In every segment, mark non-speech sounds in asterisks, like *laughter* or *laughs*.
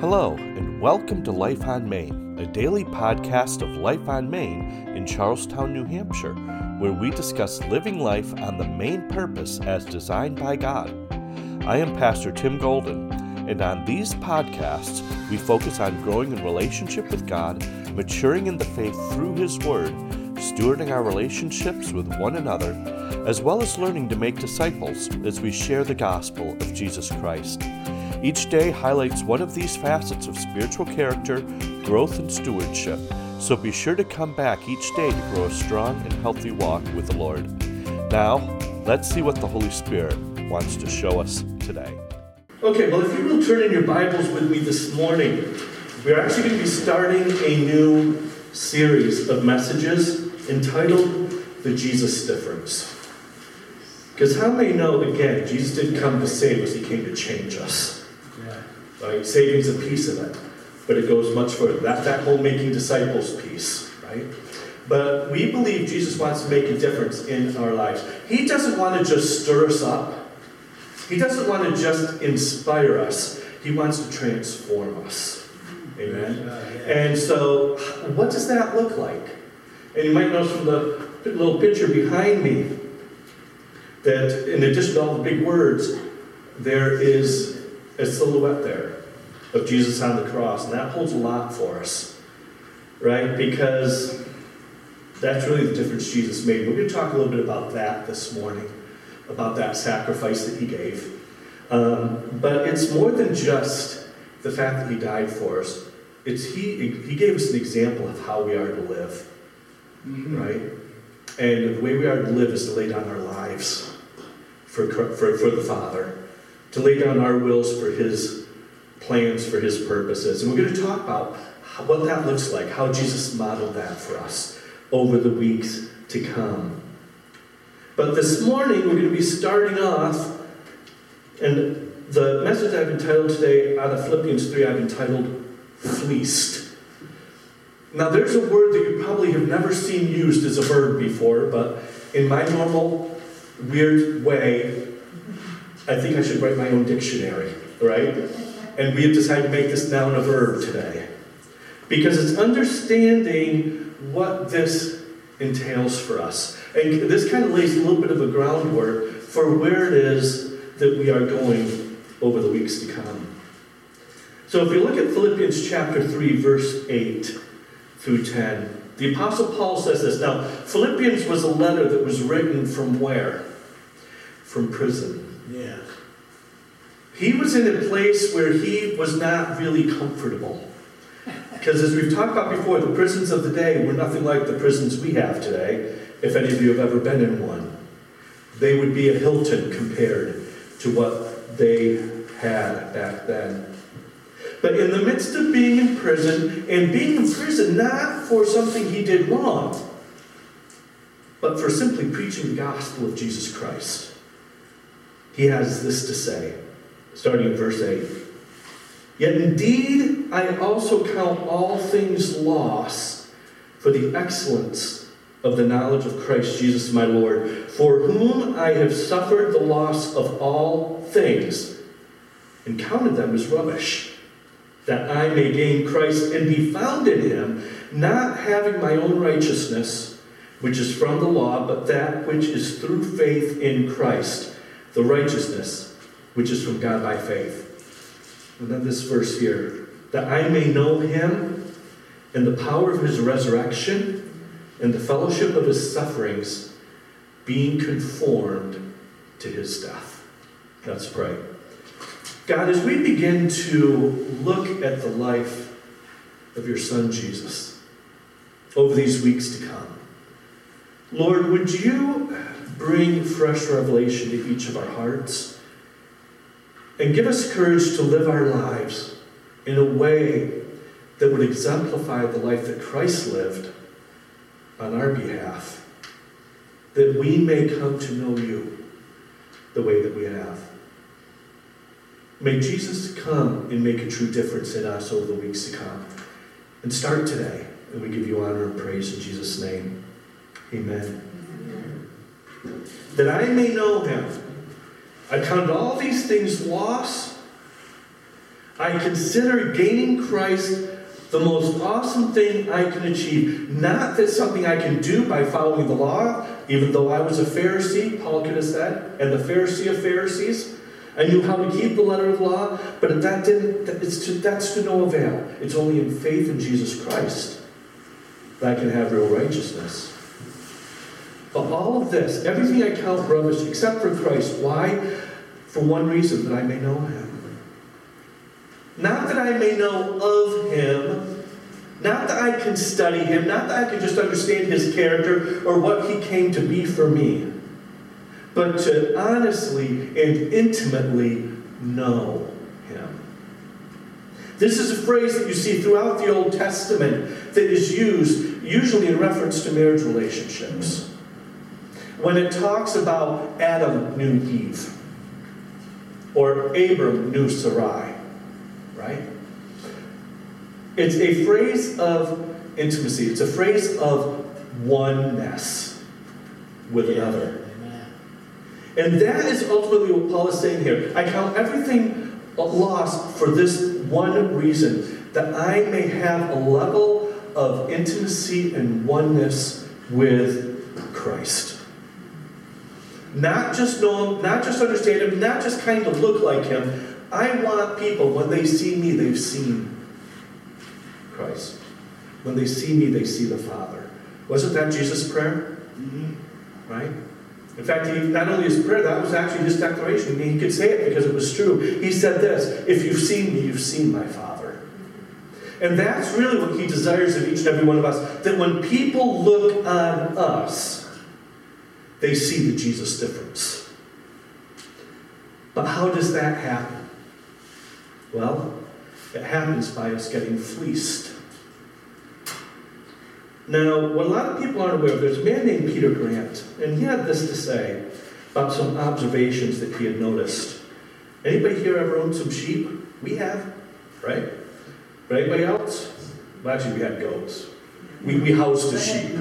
Hello, and welcome to Life on Main, a daily podcast of Life on Main in Charlestown, New Hampshire, where we discuss living life on the main purpose as designed by God. I am Pastor Tim Golden, and on these podcasts, we focus on growing in relationship with God, maturing in the faith through His Word, stewarding our relationships with one another, as well as learning to make disciples as we share the gospel of Jesus Christ. Each day highlights one of these facets of spiritual character, growth, and stewardship, so be sure to come back each day to grow a strong and healthy walk with the Lord. Now, let's see what the Holy Spirit wants to show us today. Okay, well, if you will turn in your Bibles with me this morning, we're actually going to be starting a new series of messages entitled The Jesus Difference. Because how many know, again, Jesus didn't come to save us, He came to change us. Right? Saving's a piece of it, but it goes much further. That, that whole making disciples piece, right? But we believe Jesus wants to make a difference in our lives. He doesn't want to just stir us up. He doesn't want to just inspire us. He wants to transform us. Amen. And so, what does that look like? And you might notice from the little picture behind me that, in addition to all the big words, there is a silhouette there of Jesus on the cross, and that holds a lot for us, right? Because that's really the difference Jesus made. We're going to talk a little bit about that this morning, about that sacrifice that he gave. Um, but it's more than just the fact that he died for us. It's he, he gave us an example of how we are to live, mm-hmm. right? And the way we are to live is to lay down our lives for, for, for the Father, to lay down our wills for his plans, for his purposes. And we're going to talk about what that looks like, how Jesus modeled that for us over the weeks to come. But this morning, we're going to be starting off and the message I've entitled today out of Philippians 3, I've entitled Fleeced. Now, there's a word that you probably have never seen used as a verb before, but in my normal, weird way, I think I should write my own dictionary, right? And we have decided to make this noun a verb today. Because it's understanding what this entails for us. And this kind of lays a little bit of a groundwork for where it is that we are going over the weeks to come. So if you look at Philippians chapter 3, verse 8 through 10, the Apostle Paul says this. Now, Philippians was a letter that was written from where? From prison. Yeah. He was in a place where he was not really comfortable. Because as we've talked about before, the prisons of the day were nothing like the prisons we have today, if any of you have ever been in one. They would be a Hilton compared to what they had back then. But in the midst of being in prison, and being in prison not for something he did wrong, but for simply preaching the gospel of Jesus Christ, he has this to say, starting in verse 8. Yet indeed I also count all things loss for the excellence of the knowledge of Christ Jesus my Lord, for whom I have suffered the loss of all things, and counted them as rubbish, that I may gain Christ and be found in him, not having my own righteousness, which is from the law, but that which is through faith in Christ, the righteousness which is from God by faith. And then this verse here, that I may know him and the power of his resurrection and the fellowship of his sufferings, being conformed to his death. Let's pray. God, as we begin to look at the life of your Son Jesus over these weeks to come, Lord, would you bring fresh revelation to each of our hearts and give us courage to live our lives in a way that would exemplify the life that Christ lived on our behalf, that we may come to know you the way that we have. May Jesus come and make a true difference in us over the weeks to come. And start today. And we give you honor and praise in Jesus' name. Amen. That I may know him. I count all these things lost. I consider gaining Christ the most awesome thing I can achieve. Not that something I can do by following the law, even though I was a Pharisee, Paul could have said, and the Pharisee of Pharisees. I knew how to keep the letter of the law, but that didn't, it's to, that's to no avail. It's only in faith in Jesus Christ that I can have real righteousness. But all of this, everything I count rubbish except for Christ. Why? For one reason, that I may know him. Not that I may know of him, not that I can study him, not that I can just understand his character or what he came to be for me, but to honestly and intimately know him. This is a phrase that you see throughout the Old Testament that is used usually in reference to marriage relationships. When it talks about Adam knew Eve, or Abram knew Sarai, right? It's a phrase of intimacy, it's a phrase of oneness with another. And that is ultimately what Paul is saying here. I count everything lost for this one reason that I may have a level of intimacy and oneness with Christ. Not just know him, not just understand him, not just kind of look like him. I want people, when they see me, they've seen Christ. When they see me, they see the Father. Wasn't that Jesus' prayer? Mm-hmm. Right? In fact, he, not only his prayer, that was actually his declaration. He could say it because it was true. He said this If you've seen me, you've seen my Father. And that's really what he desires of each and every one of us. That when people look on us, they see the Jesus difference. But how does that happen? Well, it happens by us getting fleeced. Now, what a lot of people aren't aware of, there's a man named Peter Grant, and he had this to say about some observations that he had noticed. Anybody here ever owned some sheep? We have, right? But anybody else? Well, actually, we had goats. We, we housed a sheep,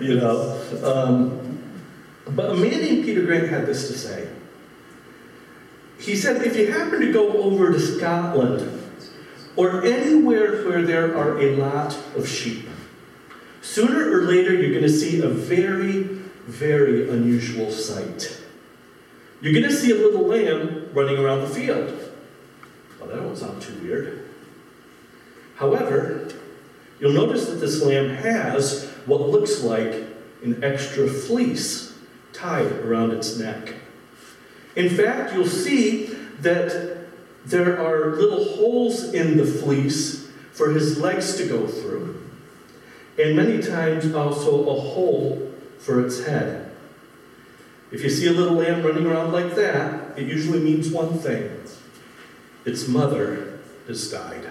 you know. Um, but a man named Peter Grant had this to say. He said, if you happen to go over to Scotland or anywhere where there are a lot of sheep, sooner or later you're going to see a very, very unusual sight. You're going to see a little lamb running around the field. Well, that won't sound too weird. However, you'll notice that this lamb has what looks like an extra fleece tied around its neck. In fact, you'll see that there are little holes in the fleece for his legs to go through, and many times also a hole for its head. If you see a little lamb running around like that, it usually means one thing its mother has died.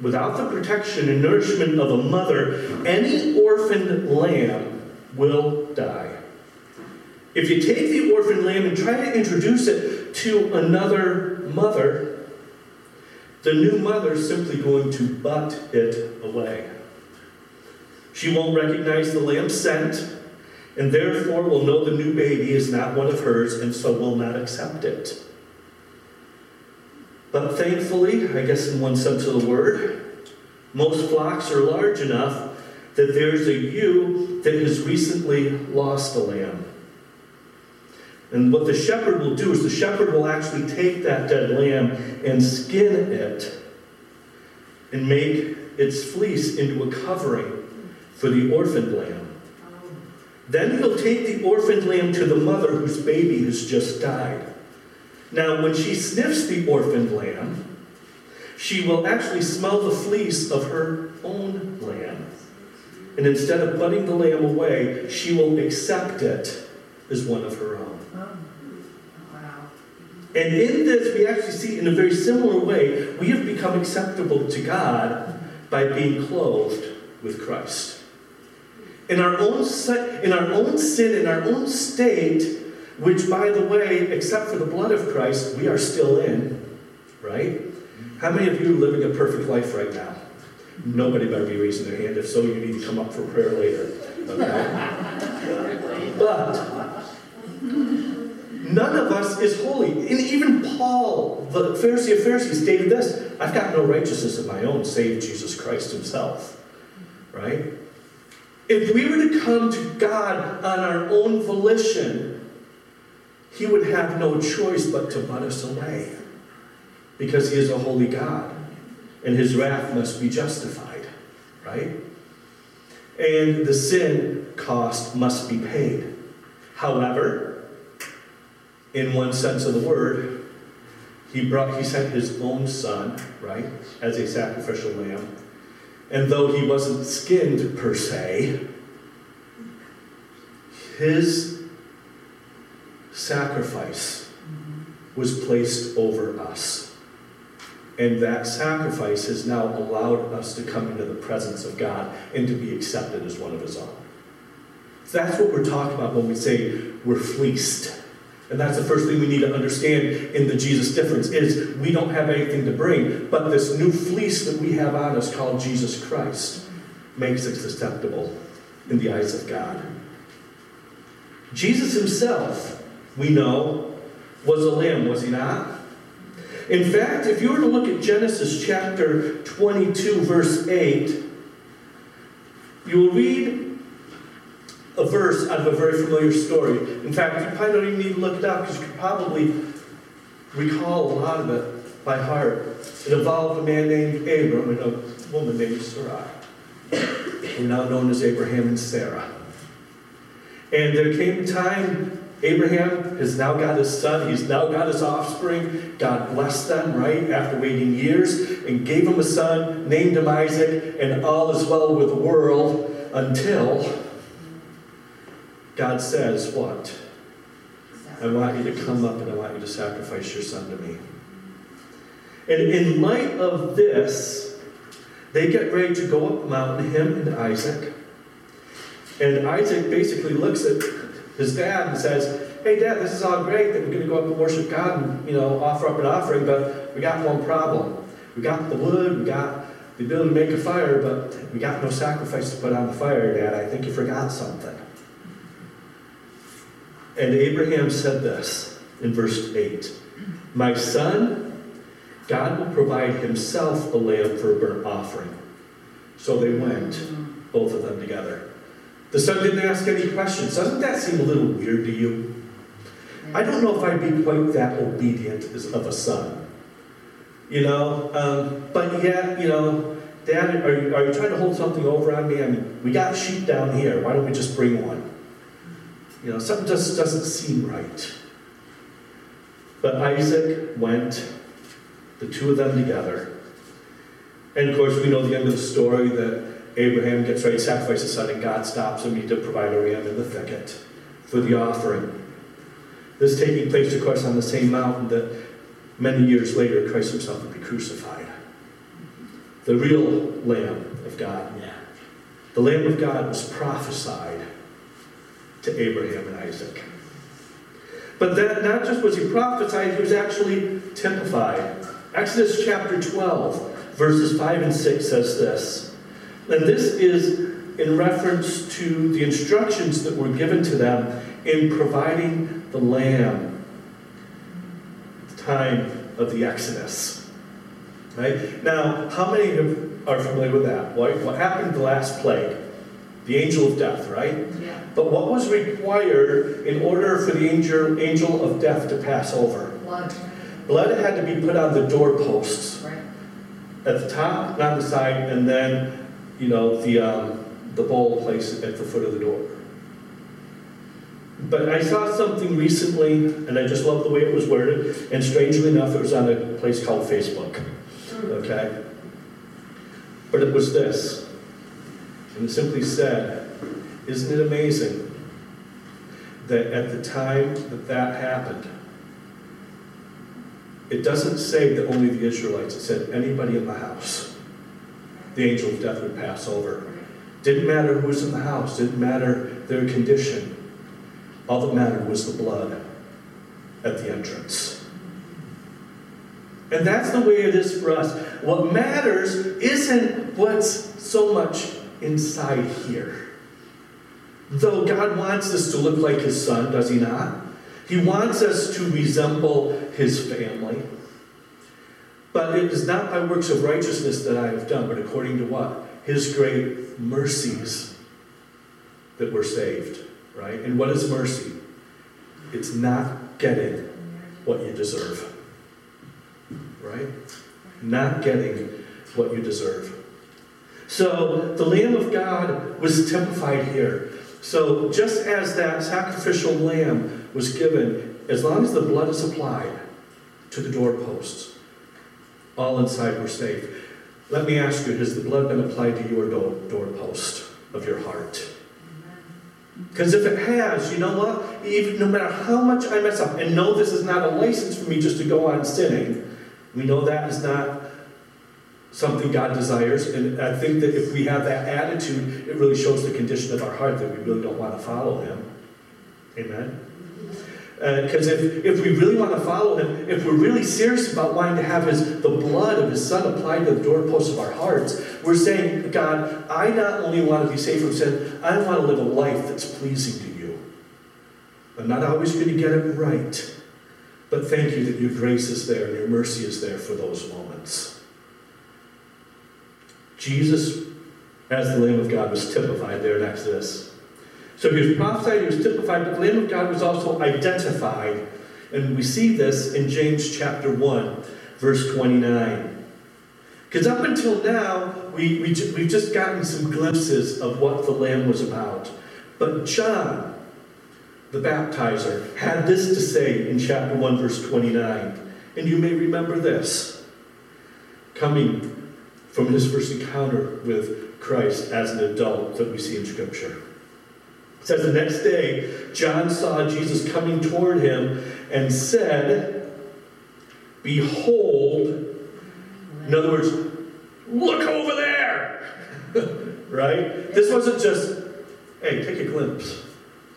Without the protection and nourishment of a mother, any orphaned lamb will die. If you take the orphan lamb and try to introduce it to another mother, the new mother is simply going to butt it away. She won't recognize the lamb's scent, and therefore will know the new baby is not one of hers, and so will not accept it. But thankfully, I guess in one sense of the word, most flocks are large enough that there's a ewe that has recently lost a lamb. And what the shepherd will do is the shepherd will actually take that dead lamb and skin it and make its fleece into a covering for the orphaned lamb. Then he'll take the orphaned lamb to the mother whose baby has just died. Now, when she sniffs the orphaned lamb, she will actually smell the fleece of her own lamb. And instead of putting the lamb away, she will accept it as one of her own. Oh. And in this, we actually see in a very similar way, we have become acceptable to God by being clothed with Christ. In our own, in our own sin, in our own state, which, by the way, except for the blood of Christ, we are still in, right? How many of you are living a perfect life right now? Nobody better be raising their hand. If so, you need to come up for prayer later. Okay? *laughs* but None of us is holy. And even Paul, the Pharisee of Pharisees, stated this I've got no righteousness of my own, save Jesus Christ himself. Right? If we were to come to God on our own volition, he would have no choice but to butt us away. Because he is a holy God. And his wrath must be justified. Right? And the sin cost must be paid. However, in one sense of the word, he brought he sent his own son, right, as a sacrificial lamb. And though he wasn't skinned per se, his sacrifice was placed over us. And that sacrifice has now allowed us to come into the presence of God and to be accepted as one of his own. That's what we're talking about when we say we're fleeced. And that's the first thing we need to understand in the Jesus difference is we don't have anything to bring, but this new fleece that we have on us called Jesus Christ makes us acceptable in the eyes of God. Jesus himself, we know, was a lamb, was he not? In fact, if you were to look at Genesis chapter 22, verse 8, you will read a verse out of a very familiar story. In fact, you probably don't even need to look it up because you probably recall a lot of it by heart. It involved a man named Abram and a woman named Sarai, now known as Abraham and Sarah. And there came a time Abraham has now got his son, he's now got his offspring. God blessed them, right, after waiting years, and gave him a son, named him Isaac, and all is well with the world until God says, What? I want you to come up and I want you to sacrifice your son to me. And in light of this, they get ready to go up the mountain, him and Isaac. And Isaac basically looks at his dad and says, Hey, Dad, this is all great that we're going to go up and worship God and, you know, offer up an offering, but we got one problem. We got the wood, we got the ability to make a fire, but we got no sacrifice to put on the fire, Dad. I think you forgot something. And Abraham said this in verse 8 My son, God will provide himself a lamb for a burnt offering. So they went, both of them together. The son didn't ask any questions. Doesn't that seem a little weird to you? I don't know if I'd be quite that obedient as of a son. You know, um, but yet, you know, Dad, are you, are you trying to hold something over on me? I mean, we got sheep down here. Why don't we just bring one? You know, something just doesn't seem right. But Isaac went, the two of them together. And of course, we know the end of the story that Abraham gets ready to sacrifice his son, and God stops him He to provide a ram in the thicket for the offering. This taking place, of course, on the same mountain that many years later Christ himself would be crucified. The real Lamb of God. The Lamb of God was prophesied to Abraham and Isaac. But that not just was he prophesied, he was actually typified. Exodus chapter 12, verses 5 and 6 says this. And this is in reference to the instructions that were given to them in providing the lamb the time of the Exodus. Right? Now, how many have, are familiar with that? What, what happened the last plague? The angel of death, right? Yeah. But what was required in order for the angel, angel of death to pass over? Blood. Blood had to be put on the doorposts Right. at the top not the side, and then, you know, the, um, the bowl placed at the foot of the door. But I saw something recently, and I just love the way it was worded, and strangely enough, it was on a place called Facebook. Okay? But it was this. And it simply said, Isn't it amazing that at the time that that happened, it doesn't say that only the Israelites, it said anybody in the house, the angel of death would pass over. Didn't matter who was in the house, didn't matter their condition. All that mattered was the blood at the entrance. And that's the way it is for us. What matters isn't what's so much inside here. Though God wants us to look like His Son, does He not? He wants us to resemble his family. But it is not by works of righteousness that I have done, but according to what? His great mercies that we're saved, right? And what is mercy? It's not getting what you deserve, right? Not getting what you deserve. So the Lamb of God was typified here. So just as that sacrificial lamb was given, as long as the blood is applied to the doorposts, all inside were safe. Let me ask you, has the blood been applied to your door, doorpost of your heart? Because if it has, you know what? Even no matter how much I mess up, and no, this is not a license for me just to go on sinning. We know that is not something God desires. And I think that if we have that attitude, it really shows the condition of our heart that we really don't want to follow Him. Amen? Because uh, if, if we really want to follow Him, if we're really serious about wanting to have his, the blood of His Son applied to the doorposts of our hearts, we're saying, God, I not only want to be saved from sin, I want to live a life that's pleasing to you. I'm not always going to get it right. But thank you that your grace is there and your mercy is there for those moments. Jesus, as the Lamb of God, was typified there in Exodus. So he was prophesied, he was typified, but the Lamb of God was also identified. And we see this in James chapter 1, verse 29. Because up until now, we, we, we've just gotten some glimpses of what the Lamb was about. But John, the baptizer, had this to say in chapter 1, verse 29. And you may remember this. Coming from his first encounter with Christ as an adult that we see in Scripture. It says the next day, John saw Jesus coming toward him and said, Behold, in other words, look over there. *laughs* right? This wasn't just, hey, take a glimpse.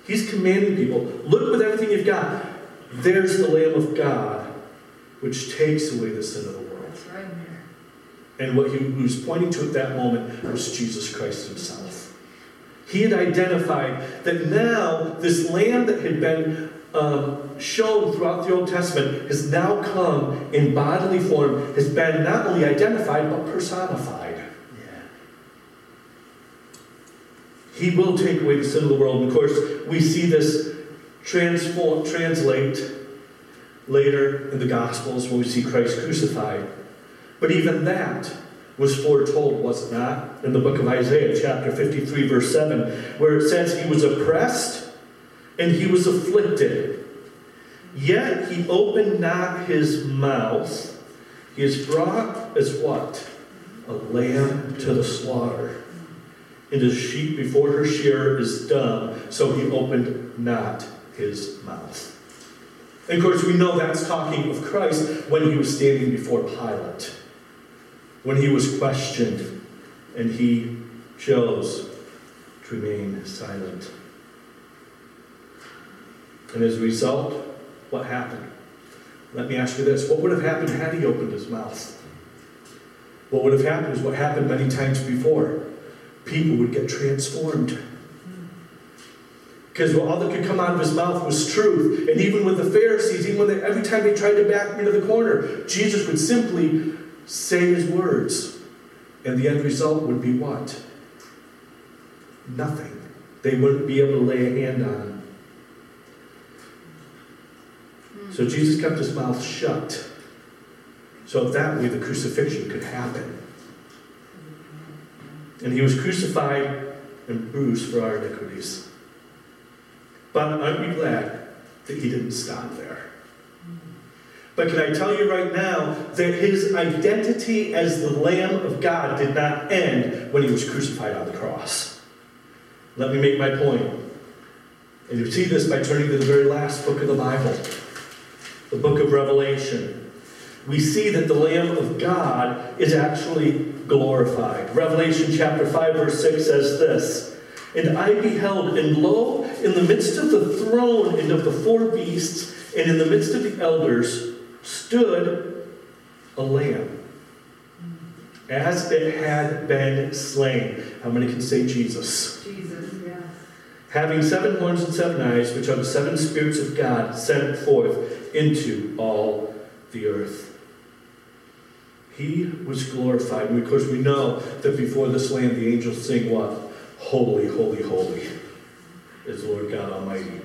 He's commanding people, look with everything you've got. There's the Lamb of God, which takes away the sin of the world. And what he was pointing to at that moment was Jesus Christ himself. He had identified that now this lamb that had been um, shown throughout the Old Testament has now come in bodily form, has been not only identified but personified. Yeah. He will take away the sin of the world. And of course, we see this transform, translate later in the Gospels when we see Christ crucified. But even that was foretold, was it not? In the book of Isaiah, chapter 53, verse 7, where it says, He was oppressed and he was afflicted. Yet he opened not his mouth. He is brought as what? A lamb to the slaughter. And a sheep before her shearer is dumb, so he opened not his mouth. And of course, we know that's talking of Christ when he was standing before Pilate when he was questioned and he chose to remain silent. And as a result, what happened? Let me ask you this what would have happened had he opened his mouth? What would have happened is what happened many times before. People would get transformed. Because all that could come out of his mouth was truth. And even with the Pharisees, even when they, every time they tried to back me to the corner, Jesus would simply say his words, and the end result would be what? Nothing. They wouldn't be able to lay a hand on him. So Jesus kept his mouth shut. So that way the crucifixion could happen. And he was crucified and bruised for our iniquities. But aren't we glad that he didn't stop there? But can I tell you right now that his identity as the Lamb of God did not end when he was crucified on the cross? Let me make my point. And you see this by turning to the very last book of the Bible, the book of Revelation. We see that the Lamb of God is actually glorified. Revelation chapter 5, verse 6 says this And I beheld, and lo, in the midst of the throne and of the four beasts, and in the midst of the elders, stood a lamb as it had been slain. How many can say Jesus? Jesus, yeah. having seven horns and seven eyes, which are the seven spirits of God sent forth into all the earth. He was glorified. because we know that before this land, the angels sing what? Holy, holy, holy is Lord God Almighty.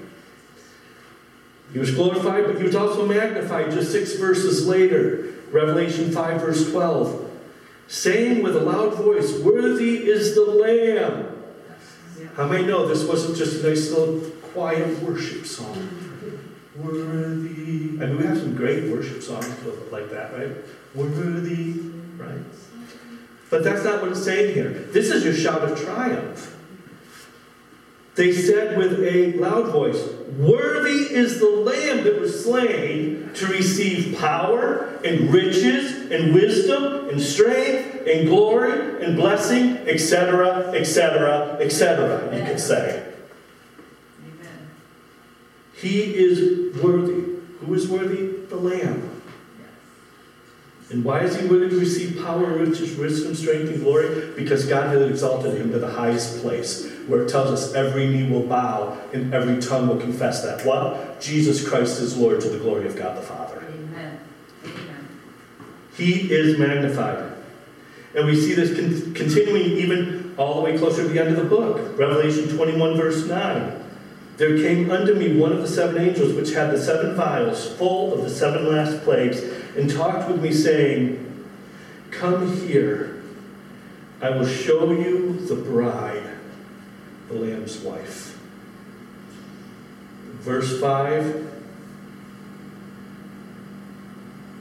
He was glorified, but he was also magnified just six verses later. Revelation 5, verse 12. Saying with a loud voice, Worthy is the Lamb. How many know this wasn't just a nice little quiet worship song? Worthy. I mean, we have some great worship songs like that, right? Worthy, right? But that's not what it's saying here. This is your shout of triumph. They said with a loud voice, Worthy is the Lamb that was slain to receive power and riches and wisdom and strength and glory and blessing, etc., etc., etc., you could say. He is worthy. Who is worthy? The Lamb. And why is he worthy to receive power, riches, wisdom, strength, and glory? Because God has exalted him to the highest place, where it tells us every knee will bow and every tongue will confess that. What? Jesus Christ is Lord to the glory of God the Father. Amen. Amen. He is magnified. And we see this con- continuing even all the way closer to the end of the book. Revelation 21, verse 9. There came unto me one of the seven angels, which had the seven vials full of the seven last plagues and talked with me, saying, Come here, I will show you the bride, the Lamb's wife. Verse 5,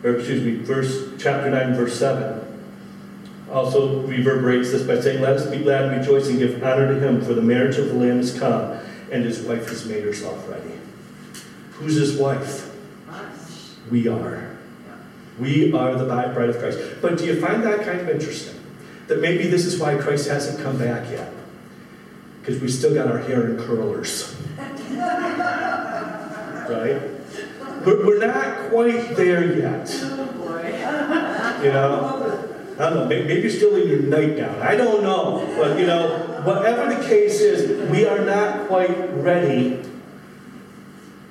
or excuse me, verse chapter 9, verse 7 also reverberates this by saying, Let us be glad and rejoice and give honor to him, for the marriage of the Lamb is come, and his wife has made herself ready. Who's his wife? Us. We are. We are the bride bride of Christ. But do you find that kind of interesting? That maybe this is why Christ hasn't come back yet. Because we still got our hair in curlers. right? But we're not quite there yet. You know? I don't know, maybe you're still in your nightgown. I don't know. But, you know, whatever the case is, we are not quite ready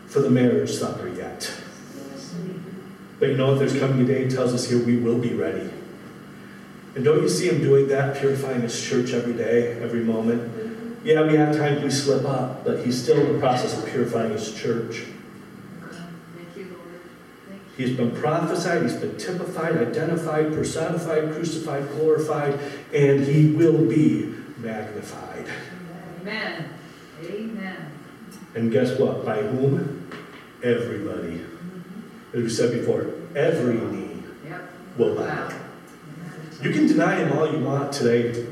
for the marriage supper yet. But you know what? There's coming a day, he tells us here, we will be ready. And don't you see him doing that, purifying his church every day, every moment? Yeah, we have times we slip up, but he's still in the process of purifying his church. Thank you, Lord. Thank you. He's been prophesied, he's been typified, identified, personified, crucified, glorified, and he will be magnified. Amen. Amen. And guess what? By whom? Everybody mm-hmm. as we said before, every knee yep. will bow. You can deny him all you want today.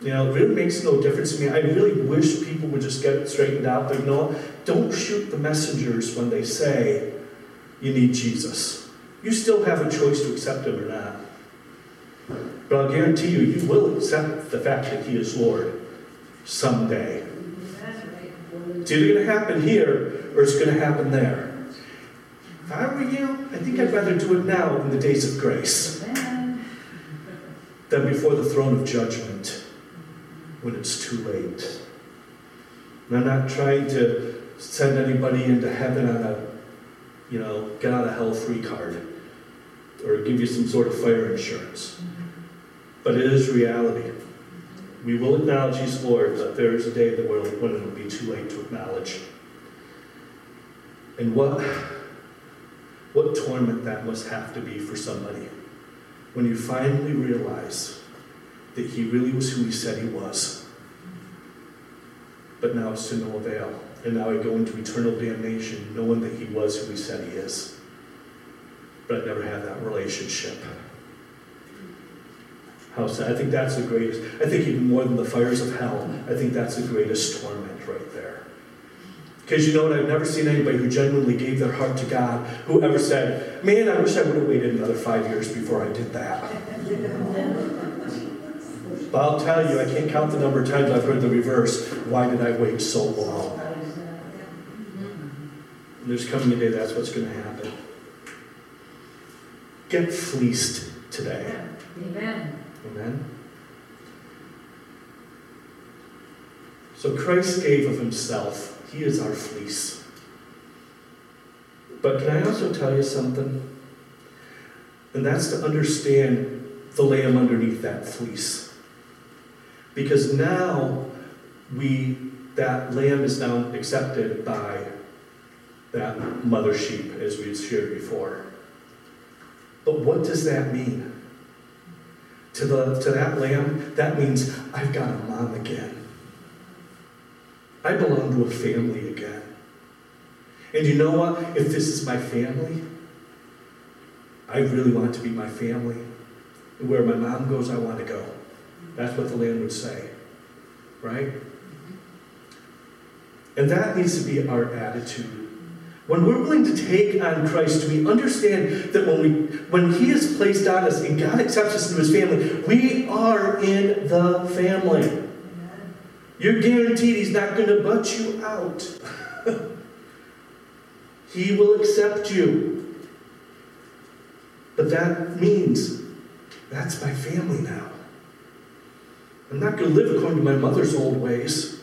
You know, it really makes no difference to me. I really wish people would just get it straightened out. But you know, don't shoot the messengers when they say you need Jesus. You still have a choice to accept him or not. But I'll guarantee you, you will accept the fact that he is Lord someday. It's either going to happen here or it's going to happen there. If I were you, I think I'd rather do it now in the days of grace than before the throne of judgment when it's too late. And I'm not trying to send anybody into heaven on a, you know, get out of hell free card or give you some sort of fire insurance. But it is reality. We will acknowledge He's Lord, but there is a day that when it will be too late to acknowledge. And what what torment that must have to be for somebody when you finally realize that he really was who he said he was. But now it's to no avail. And now I go into eternal damnation knowing that he was who he said he is. But I never had that relationship. I think that's the greatest. I think even more than the fires of hell, I think that's the greatest torment right there. Because you know what? I've never seen anybody who genuinely gave their heart to God who ever said, Man, I wish I would have waited another five years before I did that. but I'll tell you, I can't count the number of times I've heard the reverse. Why did I wait so long? And there's coming a day that's what's going to happen. Get fleeced today. Amen. Amen. So Christ gave of himself. He is our fleece. But can I also tell you something? And that's to understand the lamb underneath that fleece. Because now we that lamb is now accepted by that mother sheep, as we shared before. But what does that mean? To, the, to that lamb, that means I've got a mom again. I belong to a family again. And you know what? If this is my family, I really want to be my family. And where my mom goes, I want to go. That's what the lamb would say. Right? Mm-hmm. And that needs to be our attitude. When we're willing to take on Christ, we understand that when we when He is placed on us and God accepts us into His family, we are in the family. You're guaranteed He's not going to butt you out. *laughs* he will accept you. But that means that's my family now. I'm not going to live according to my mother's old ways,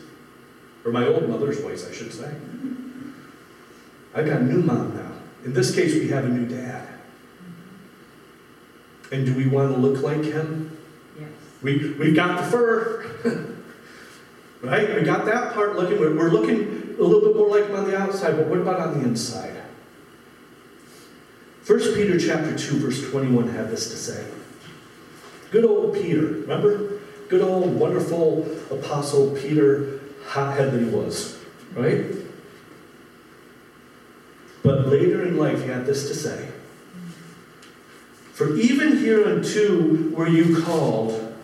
or my old mother's ways, I should say. I got a new mom now. In this case, we have a new dad. And do we want to look like him? Yes. We, we've got the fur. *laughs* right? We got that part looking. We're, we're looking a little bit more like him on the outside, but what about on the inside? 1 Peter chapter 2, verse 21 had this to say. Good old Peter, remember? Good old wonderful apostle Peter, hothead that he was, right? But later in life, he had this to say For even hereunto were you called,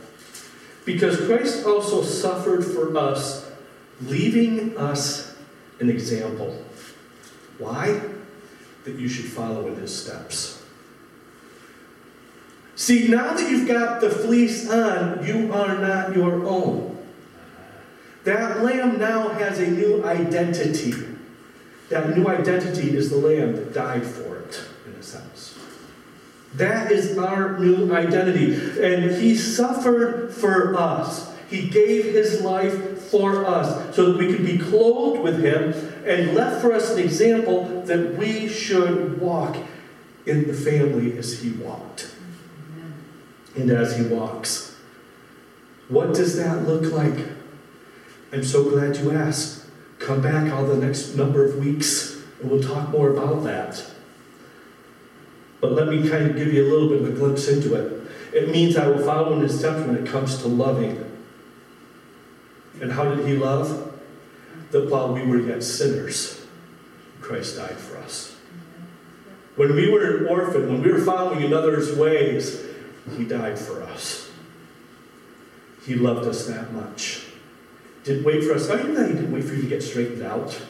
because Christ also suffered for us, leaving us an example. Why? That you should follow in his steps. See, now that you've got the fleece on, you are not your own. That lamb now has a new identity. That new identity is the lamb that died for it, in a sense. That is our new identity. And he suffered for us. He gave his life for us so that we could be clothed with him and left for us an example that we should walk in the family as he walked and as he walks. What does that look like? I'm so glad you asked. Come back all the next number of weeks and we'll talk more about that. But let me kind of give you a little bit of a glimpse into it. It means I will follow in his steps when it comes to loving. And how did he love? That while we were yet sinners, Christ died for us. When we were an orphan, when we were following another's ways, he died for us. He loved us that much. Didn't wait for us. I you he didn't wait for you to get straightened out?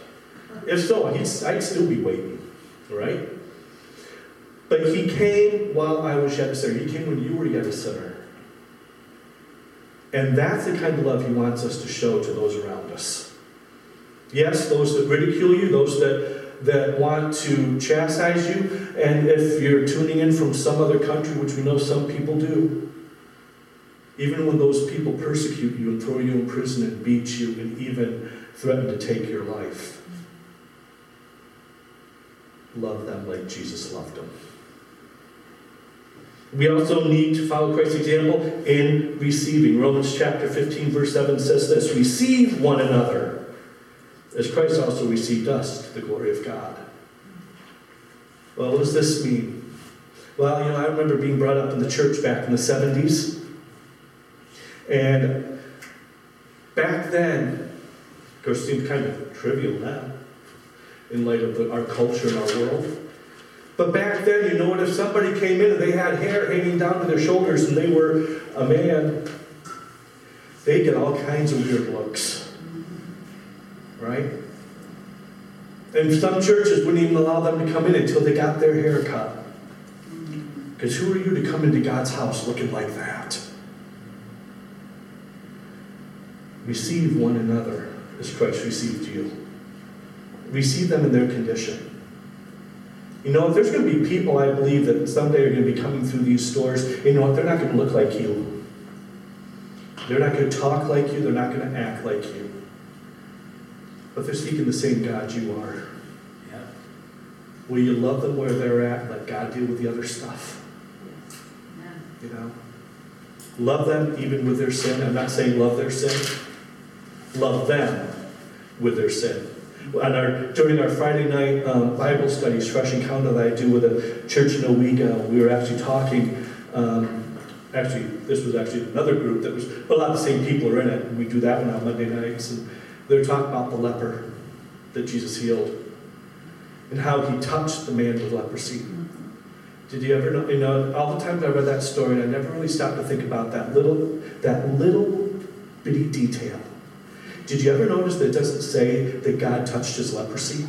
If so, I'd still be waiting, right? But he came while I was yet a sinner. He came when you were yet a sinner. And that's the kind of love he wants us to show to those around us. Yes, those that ridicule you, those that, that want to chastise you, and if you're tuning in from some other country, which we know some people do, even when those people persecute you and throw you in prison and beat you and even threaten to take your life, love them like Jesus loved them. We also need to follow Christ's example in receiving. Romans chapter 15, verse 7 says this Receive one another, as Christ also received us to the glory of God. Well, what does this mean? Well, you know, I remember being brought up in the church back in the 70s. And back then, it seemed kind of trivial now in light of the, our culture and our world. But back then, you know what? If somebody came in and they had hair hanging down to their shoulders and they were a man, they get all kinds of weird looks. Right? And some churches wouldn't even allow them to come in until they got their hair cut. Because who are you to come into God's house looking like that? Receive one another as Christ received you. Receive them in their condition. You know, if there's going to be people, I believe, that someday are going to be coming through these stores. You know what? They're not going to look like you. They're not going to talk like you. They're not going to act like you. but they're seeking the same God you are. Yeah. Will you love them where they're at? Let God deal with the other stuff. Amen. You know? Love them even with their sin. I'm not saying love their sin. Love them with their sin. On our, during our Friday night um, Bible studies, fresh encounter that I do with a church in Owego, we were actually talking. Um, actually, this was actually another group that was, but a lot of the same people are in it. And we do that one on Monday nights. And they were talking about the leper that Jesus healed and how he touched the man with leprosy. Did you ever know? You know, all the times I read that story, and I never really stopped to think about that little, that little bitty detail. Did you ever notice that it doesn't say that God touched his leprosy?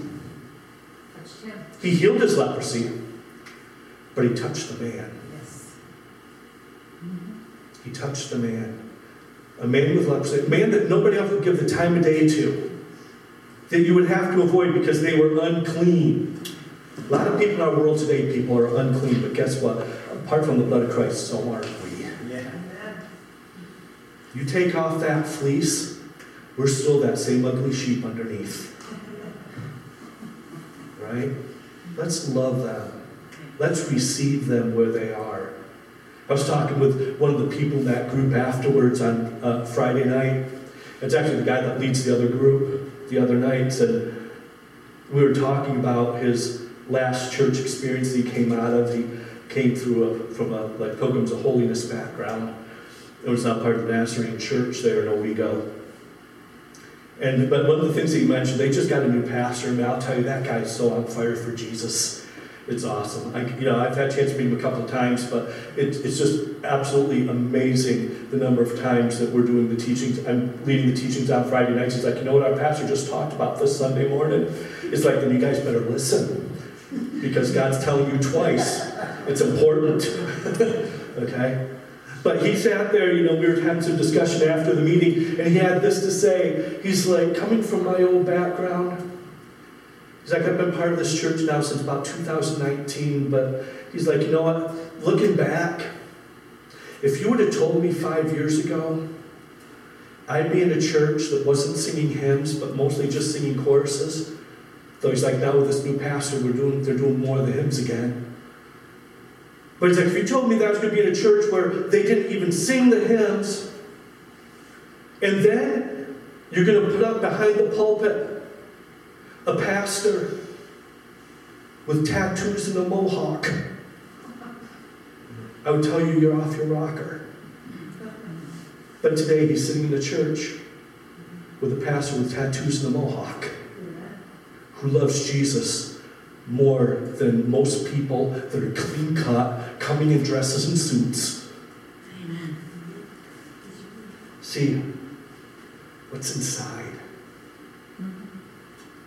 Touched him. He healed his leprosy, but he touched the man. Yes. Mm-hmm. He touched the man. A man with leprosy, a man that nobody else would give the time of day to, that you would have to avoid because they were unclean. A lot of people in our world today, people are unclean, but guess what? Apart from the blood of Christ, so aren't we. Yeah. You take off that fleece, we're still that same ugly sheep underneath. Right? Let's love them. Let's receive them where they are. I was talking with one of the people in that group afterwards on uh, Friday night. It's actually the guy that leads the other group the other night. And we were talking about his last church experience that he came out of. He came through a, from a like Pilgrims of Holiness background. It was not part of the Nazarene church there in Owego. And but one of the things he mentioned, they just got a new pastor, and I'll tell you that guy's so on fire for Jesus. It's awesome. I, you know, I've had a chance to meet him a couple of times, but it, it's just absolutely amazing the number of times that we're doing the teachings. I'm leading the teachings on Friday nights. He's like, you know what, our pastor just talked about this Sunday morning. It's like, then you guys better listen because God's telling you twice. It's important. *laughs* okay? But he sat there, you know, we were having some discussion after the meeting, and he had this to say. He's like, coming from my old background, he's like, I've been part of this church now since about 2019, but he's like, you know what? Looking back, if you would have told me five years ago, I'd be in a church that wasn't singing hymns, but mostly just singing choruses. Though he's like, now with this new pastor, we're doing, they're doing more of the hymns again. But he's like, if you told me that I was going to be in a church where they didn't even sing the hymns, and then you're going to put up behind the pulpit a pastor with tattoos and a mohawk, I would tell you you're off your rocker. But today he's sitting in a church with a pastor with tattoos and a mohawk who loves Jesus more than most people that are clean cut, coming in dresses and suits. Amen. See, what's inside?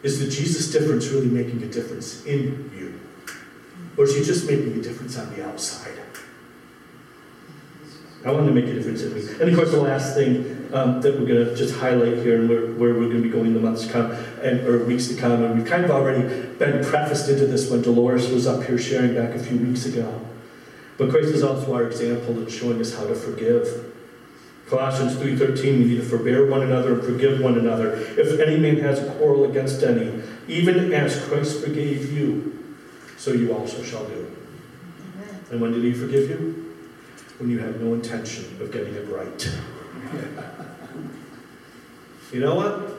Is the Jesus difference really making a difference in you? Or is he just making a difference on the outside? I wanted to make a difference in me. And of course, the last thing um, that we're going to just highlight here, and where, where we're going to be going the months to come, and or weeks to come, and we've kind of already been prefaced into this when Dolores was up here sharing back a few weeks ago. But Christ is also our example in showing us how to forgive. Colossians 3.13, we need to forbear one another and forgive one another. If any man has a quarrel against any, even as Christ forgave you, so you also shall do. Amen. And when did he forgive you? When you have no intention of getting it right. *laughs* You know what?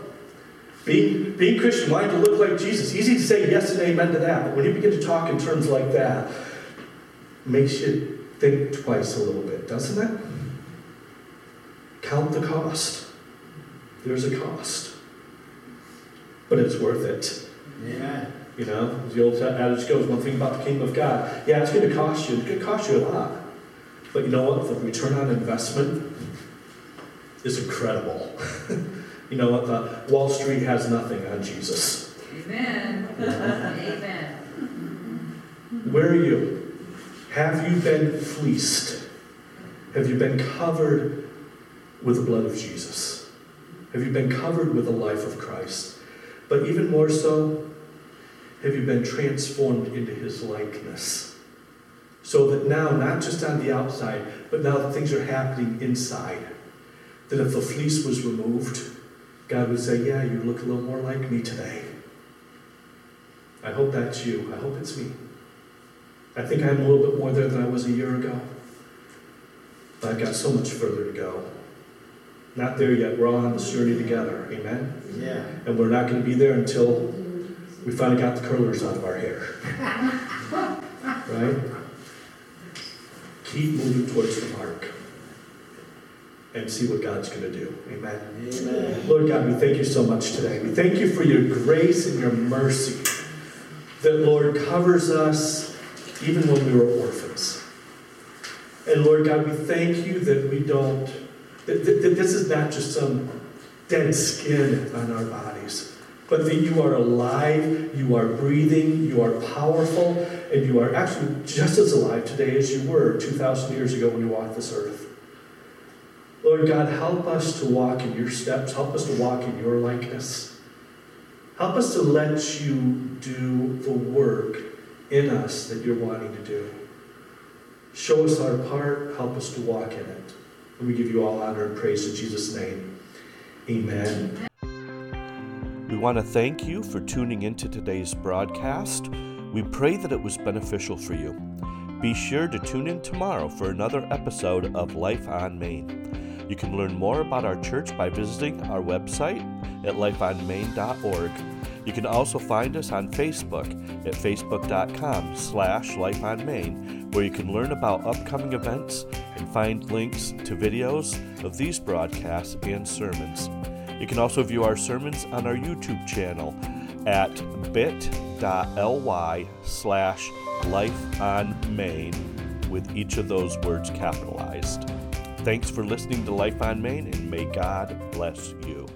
Being, being Christian, wanting to look like Jesus, easy to say yes and amen to that, but when you begin to talk in terms like that, makes you think twice a little bit, doesn't it? Count the cost. There's a cost. But it's worth it. Yeah. You know, as the old adage goes, one thing about the kingdom of God. Yeah, it's going to cost you. It's going to cost you a lot. But you know what? The return on investment is incredible. *laughs* you know what? The Wall Street has nothing on Jesus. Amen. Amen. Where are you? Have you been fleeced? Have you been covered with the blood of Jesus? Have you been covered with the life of Christ? But even more so, have you been transformed into his likeness? So that now, not just on the outside, but now that things are happening inside. That if the fleece was removed, God would say, Yeah, you look a little more like me today. I hope that's you. I hope it's me. I think I'm a little bit more there than I was a year ago. But I've got so much further to go. Not there yet. We're all on this journey together. Amen? Yeah. And we're not going to be there until we finally got the curlers out of our hair. *laughs* Right? Keep moving towards the mark and see what God's going to do. Amen. Amen. Lord God, we thank you so much today. We thank you for your grace and your mercy that, Lord, covers us even when we were orphans. And Lord God, we thank you that we don't, that, that, that this is not just some dead skin on our bodies, but that you are alive, you are breathing, you are powerful, and you are actually just as alive today as you were 2,000 years ago when you walked this earth. Lord God, help us to walk in your steps. Help us to walk in your likeness. Help us to let you do the work in us that you're wanting to do. Show us our part. Help us to walk in it. And we give you all honor and praise in Jesus' name. Amen. We want to thank you for tuning into today's broadcast. We pray that it was beneficial for you. Be sure to tune in tomorrow for another episode of Life on Main. You can learn more about our church by visiting our website at lifeonmain.org. You can also find us on Facebook at facebook.com slash lifeonmain, where you can learn about upcoming events and find links to videos of these broadcasts and sermons. You can also view our sermons on our YouTube channel at bit.ly slash life on lifeonmain with each of those words capitalized. Thanks for listening to Life on Main, and may God bless you.